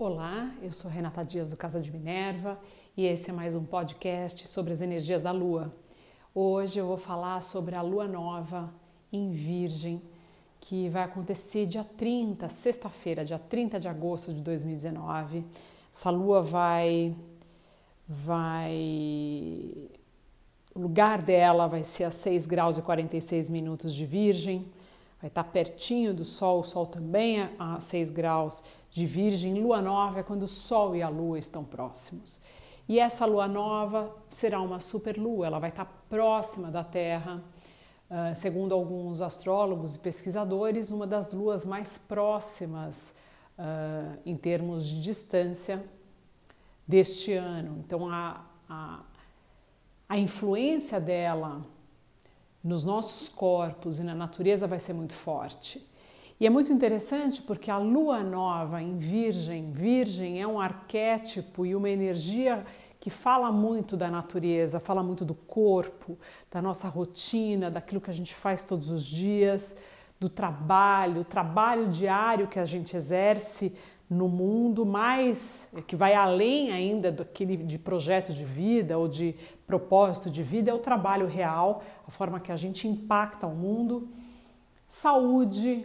Olá, eu sou Renata Dias do Casa de Minerva e esse é mais um podcast sobre as energias da Lua. Hoje eu vou falar sobre a Lua Nova em Virgem, que vai acontecer dia 30, sexta-feira, dia 30 de agosto de 2019. Essa Lua vai. vai. O lugar dela vai ser a 6 graus e 46 minutos de Virgem, vai estar pertinho do Sol, o Sol também é a 6 graus de Virgem, lua nova é quando o Sol e a Lua estão próximos. E essa lua nova será uma superlua, ela vai estar próxima da Terra, uh, segundo alguns astrólogos e pesquisadores, uma das luas mais próximas uh, em termos de distância deste ano. Então, a, a, a influência dela nos nossos corpos e na natureza vai ser muito forte. E é muito interessante porque a lua nova em Virgem, Virgem é um arquétipo e uma energia que fala muito da natureza, fala muito do corpo, da nossa rotina, daquilo que a gente faz todos os dias, do trabalho, o trabalho diário que a gente exerce no mundo, mais que vai além ainda daquele de projeto de vida ou de propósito de vida, é o trabalho real, a forma que a gente impacta o mundo. Saúde,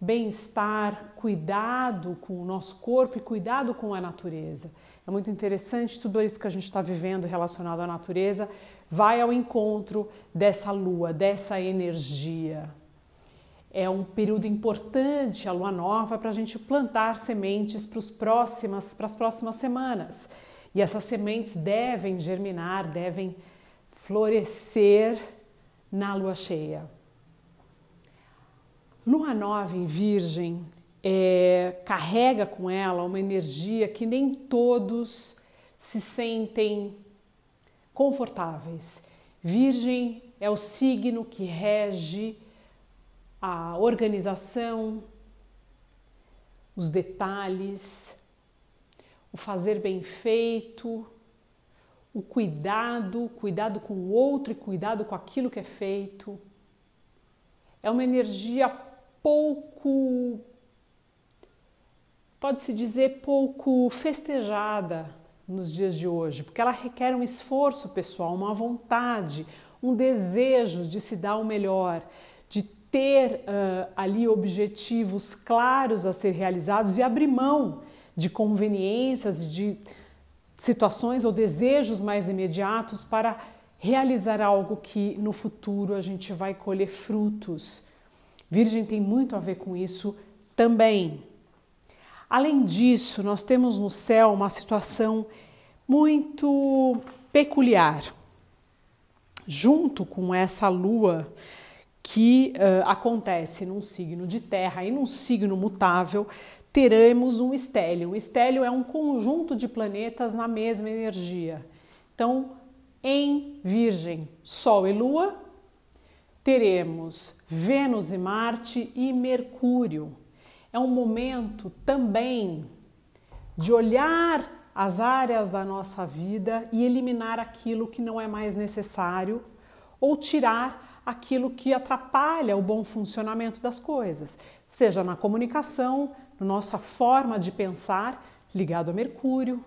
bem-estar, cuidado com o nosso corpo e cuidado com a natureza. É muito interessante tudo isso que a gente está vivendo relacionado à natureza vai ao encontro dessa lua, dessa energia. É um período importante, a lua nova, para a gente plantar sementes para, próximas, as próximas semanas. E essas sementes devem germinar, devem florescer na lua cheia. Lua nova em Virgem é, carrega com ela uma energia que nem todos se sentem confortáveis. Virgem é o signo que rege a organização, os detalhes, o fazer bem feito, o cuidado, cuidado com o outro e cuidado com aquilo que é feito. É uma energia pouco, pode-se dizer, pouco festejada nos dias de hoje, porque ela requer um esforço pessoal, uma vontade, um desejo de se dar o melhor, de ter uh, ali objetivos claros a ser realizados e abrir mão de conveniências, de situações ou desejos mais imediatos para realizar algo que no futuro a gente vai colher frutos Virgem tem muito a ver com isso também. Além disso, nós temos no céu uma situação muito peculiar. Junto com essa lua que uh, acontece num signo de terra e num signo mutável, teremos um estélio. Um estélio é um conjunto de planetas na mesma energia. Então, em Virgem, Sol e Lua, teremos Vênus e Marte e Mercúrio. É um momento também de olhar as áreas da nossa vida e eliminar aquilo que não é mais necessário ou tirar aquilo que atrapalha o bom funcionamento das coisas, seja na comunicação, na nossa forma de pensar, ligado a Mercúrio,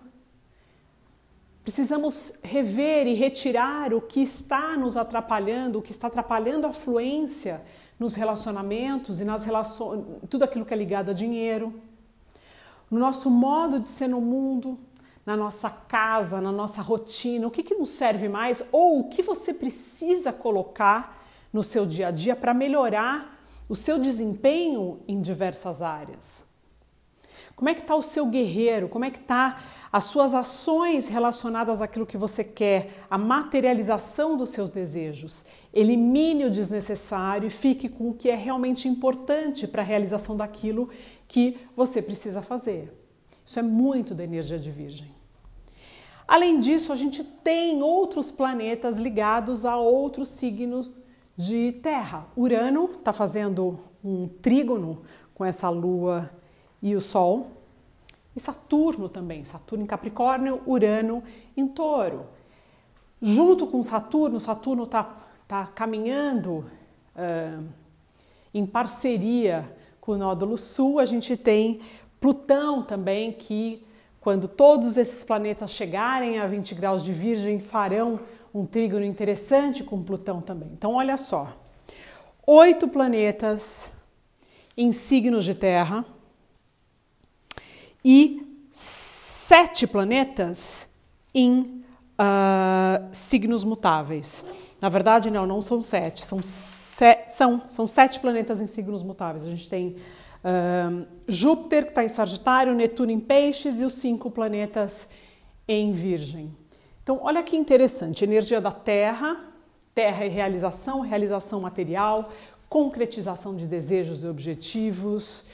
Precisamos rever e retirar o que está nos atrapalhando, o que está atrapalhando a fluência nos relacionamentos e nas relações, tudo aquilo que é ligado a dinheiro, no nosso modo de ser no mundo, na nossa casa, na nossa rotina, o que, que nos serve mais ou o que você precisa colocar no seu dia a dia para melhorar o seu desempenho em diversas áreas. Como é que está o seu guerreiro? Como é que está as suas ações relacionadas àquilo que você quer, a materialização dos seus desejos? Elimine o desnecessário e fique com o que é realmente importante para a realização daquilo que você precisa fazer. Isso é muito da energia de Virgem. Além disso, a gente tem outros planetas ligados a outros signos de Terra. Urano está fazendo um trígono com essa lua e o Sol. E Saturno também, Saturno em Capricórnio, Urano em Touro. Junto com Saturno, Saturno está tá caminhando uh, em parceria com o nódulo sul, a gente tem Plutão também, que quando todos esses planetas chegarem a 20 graus de Virgem, farão um trígono interessante com Plutão também. Então, olha só: oito planetas em signos de Terra e sete planetas em uh, signos mutáveis. Na verdade, não, não são sete, são, se, são, são sete planetas em signos mutáveis. A gente tem uh, Júpiter, que está em Sagitário, Netuno em Peixes e os cinco planetas em Virgem. Então, olha que interessante: energia da Terra, Terra é realização, realização material, concretização de desejos e objetivos,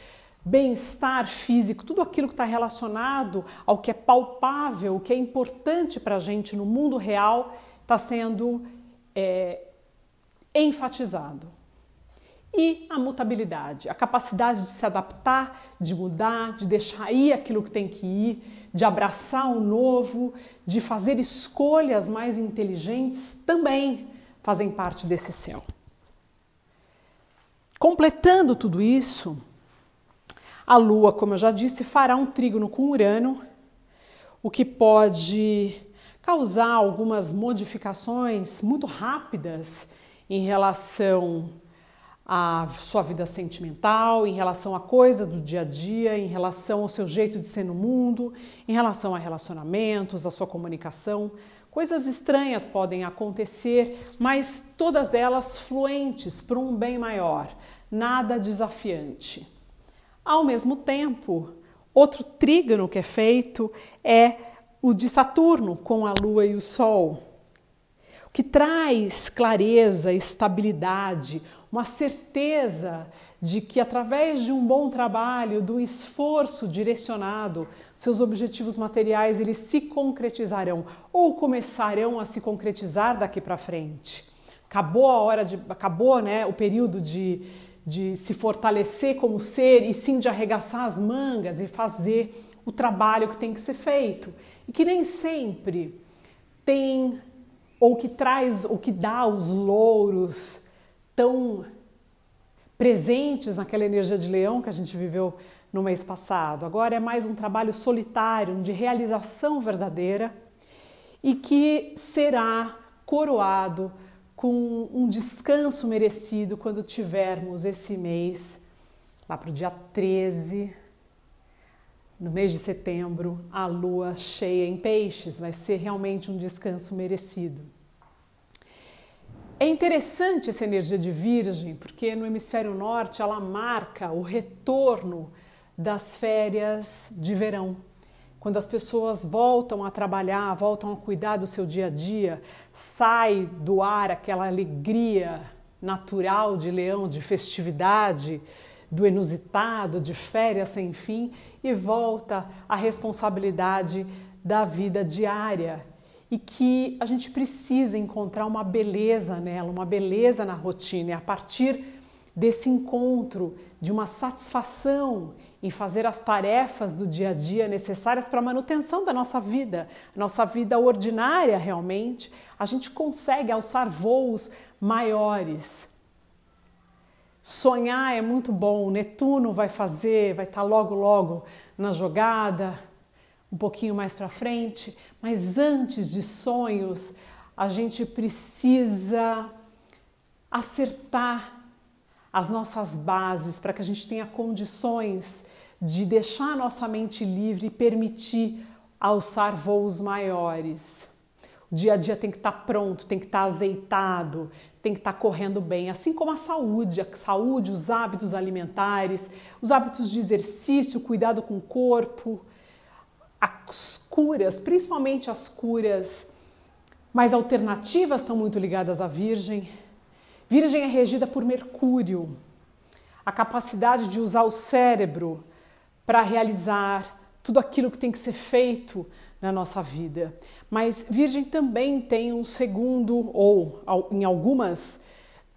bem-estar físico, tudo aquilo que está relacionado ao que é palpável, o que é importante para a gente no mundo real, está sendo é, enfatizado. E a mutabilidade, a capacidade de se adaptar, de mudar, de deixar ir aquilo que tem que ir, de abraçar o novo, de fazer escolhas mais inteligentes, também fazem parte desse céu. Completando tudo isso, a Lua, como eu já disse, fará um trígono com Urano, o que pode causar algumas modificações muito rápidas em relação à sua vida sentimental, em relação a coisas do dia a dia, em relação ao seu jeito de ser no mundo, em relação a relacionamentos, a sua comunicação. Coisas estranhas podem acontecer, mas todas elas fluentes para um bem maior, nada desafiante. Ao mesmo tempo, outro trígono que é feito é o de Saturno com a Lua e o Sol, que traz clareza, estabilidade, uma certeza de que através de um bom trabalho, do esforço direcionado, seus objetivos materiais eles se concretizarão ou começarão a se concretizar daqui para frente. Acabou a hora de acabou, né, o período de de se fortalecer como ser e sim de arregaçar as mangas e fazer o trabalho que tem que ser feito. E que nem sempre tem ou que traz ou que dá os louros tão presentes naquela energia de leão que a gente viveu no mês passado. Agora é mais um trabalho solitário, de realização verdadeira e que será coroado com um descanso merecido quando tivermos esse mês, lá para o dia 13, no mês de setembro, a lua cheia em peixes, vai ser realmente um descanso merecido. É interessante essa energia de Virgem, porque no hemisfério norte ela marca o retorno das férias de verão. Quando as pessoas voltam a trabalhar, voltam a cuidar do seu dia a dia, sai do ar aquela alegria natural de leão, de festividade, do inusitado, de férias sem fim e volta a responsabilidade da vida diária e que a gente precisa encontrar uma beleza nela, uma beleza na rotina e a partir desse encontro de uma satisfação em fazer as tarefas do dia a dia necessárias para a manutenção da nossa vida, nossa vida ordinária realmente, a gente consegue alçar voos maiores. Sonhar é muito bom, Netuno vai fazer, vai estar tá logo, logo na jogada, um pouquinho mais para frente, mas antes de sonhos, a gente precisa acertar as nossas bases para que a gente tenha condições de deixar a nossa mente livre e permitir alçar voos maiores. O dia a dia tem que estar pronto, tem que estar azeitado, tem que estar correndo bem, assim como a saúde, a saúde, os hábitos alimentares, os hábitos de exercício, cuidado com o corpo, as curas, principalmente as curas mais alternativas estão muito ligadas à Virgem. Virgem é regida por Mercúrio, a capacidade de usar o cérebro para realizar tudo aquilo que tem que ser feito na nossa vida. Mas Virgem também tem um segundo, ou em algumas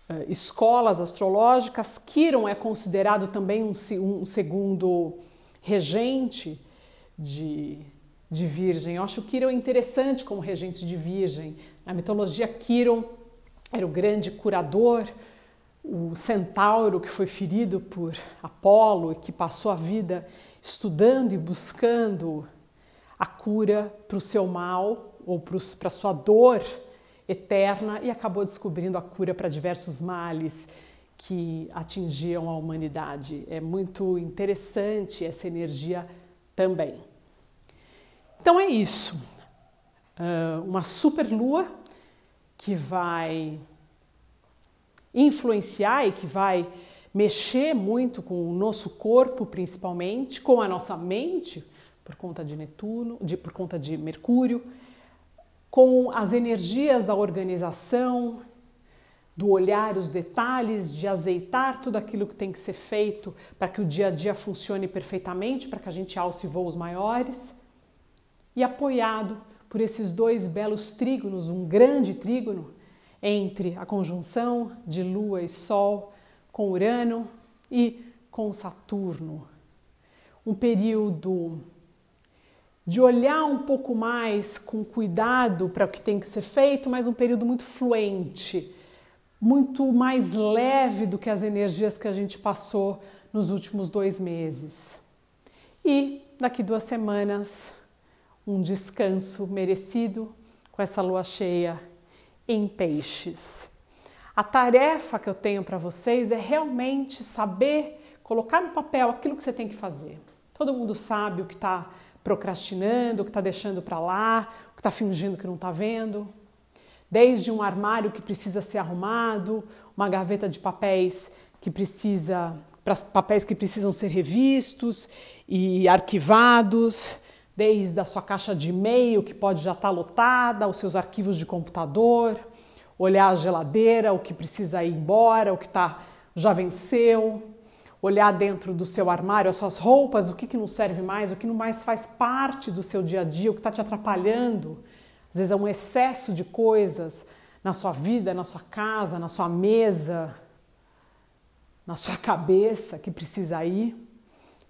uh, escolas astrológicas, Quiron é considerado também um, um segundo regente de, de Virgem. Eu acho Quiron interessante como regente de Virgem. Na mitologia, Quiron era o grande curador, o centauro que foi ferido por Apolo e que passou a vida estudando e buscando a cura para o seu mal ou para a sua dor eterna e acabou descobrindo a cura para diversos males que atingiam a humanidade. É muito interessante essa energia também. Então é isso. Uh, uma super lua que vai influenciar e que vai mexer muito com o nosso corpo, principalmente, com a nossa mente, por conta de Netuno, de, por conta de Mercúrio, com as energias da organização, do olhar os detalhes, de azeitar tudo aquilo que tem que ser feito para que o dia a dia funcione perfeitamente, para que a gente alce voos maiores, e apoiado por esses dois belos trígonos, um grande trígono entre a conjunção de Lua e Sol com Urano e com Saturno. Um período de olhar um pouco mais com cuidado para o que tem que ser feito, mas um período muito fluente, muito mais leve do que as energias que a gente passou nos últimos dois meses. E daqui duas semanas, um descanso merecido com essa lua cheia em peixes. A tarefa que eu tenho para vocês é realmente saber colocar no papel aquilo que você tem que fazer. Todo mundo sabe o que está procrastinando, o que está deixando para lá, o que está fingindo que não está vendo. Desde um armário que precisa ser arrumado, uma gaveta de papéis que precisa, papéis que precisam ser revistos e arquivados, desde a sua caixa de e-mail que pode já estar tá lotada, os seus arquivos de computador, olhar a geladeira, o que precisa ir embora, o que tá, já venceu, olhar dentro do seu armário as suas roupas, o que, que não serve mais, o que não mais faz parte do seu dia a dia, o que está te atrapalhando. Às vezes é um excesso de coisas na sua vida, na sua casa, na sua mesa, na sua cabeça que precisa ir.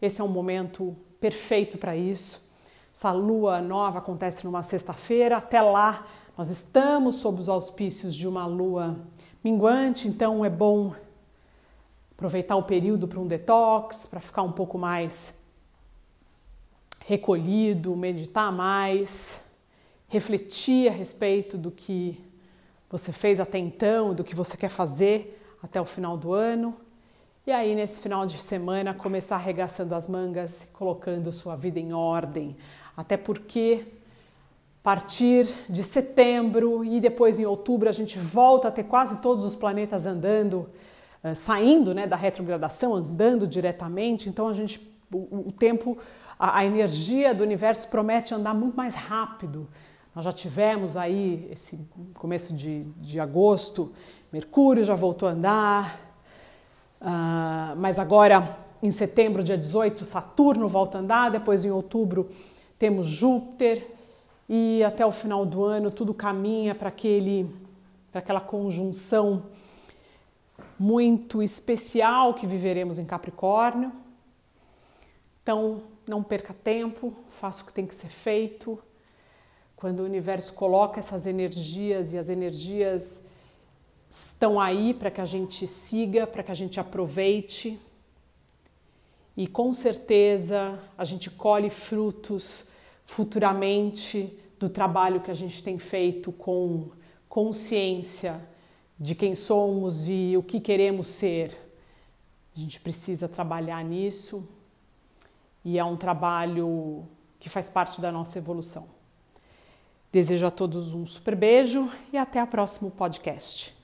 Esse é um momento perfeito para isso. Essa lua nova acontece numa sexta-feira. Até lá, nós estamos sob os auspícios de uma lua minguante, então é bom aproveitar o período para um detox, para ficar um pouco mais recolhido, meditar mais, refletir a respeito do que você fez até então, do que você quer fazer até o final do ano. E aí, nesse final de semana, começar arregaçando as mangas, colocando sua vida em ordem. Até porque, a partir de setembro e depois em outubro, a gente volta a ter quase todos os planetas andando eh, saindo né, da retrogradação, andando diretamente, então a gente, o, o tempo, a, a, energia do universo promete andar muito mais rápido. Nós já tivemos aí esse começo de, de agosto, Mercúrio já voltou a andar, uh, mas agora em setembro, dia 18, Saturno volta a andar, depois em outubro temos Júpiter e até o final do ano tudo caminha para aquele para aquela conjunção muito especial que viveremos em Capricórnio. Então, não perca tempo, faça o que tem que ser feito. Quando o universo coloca essas energias e as energias estão aí para que a gente siga, para que a gente aproveite. E com certeza a gente colhe frutos futuramente do trabalho que a gente tem feito com consciência de quem somos e o que queremos ser. A gente precisa trabalhar nisso e é um trabalho que faz parte da nossa evolução. Desejo a todos um super beijo e até o próximo podcast.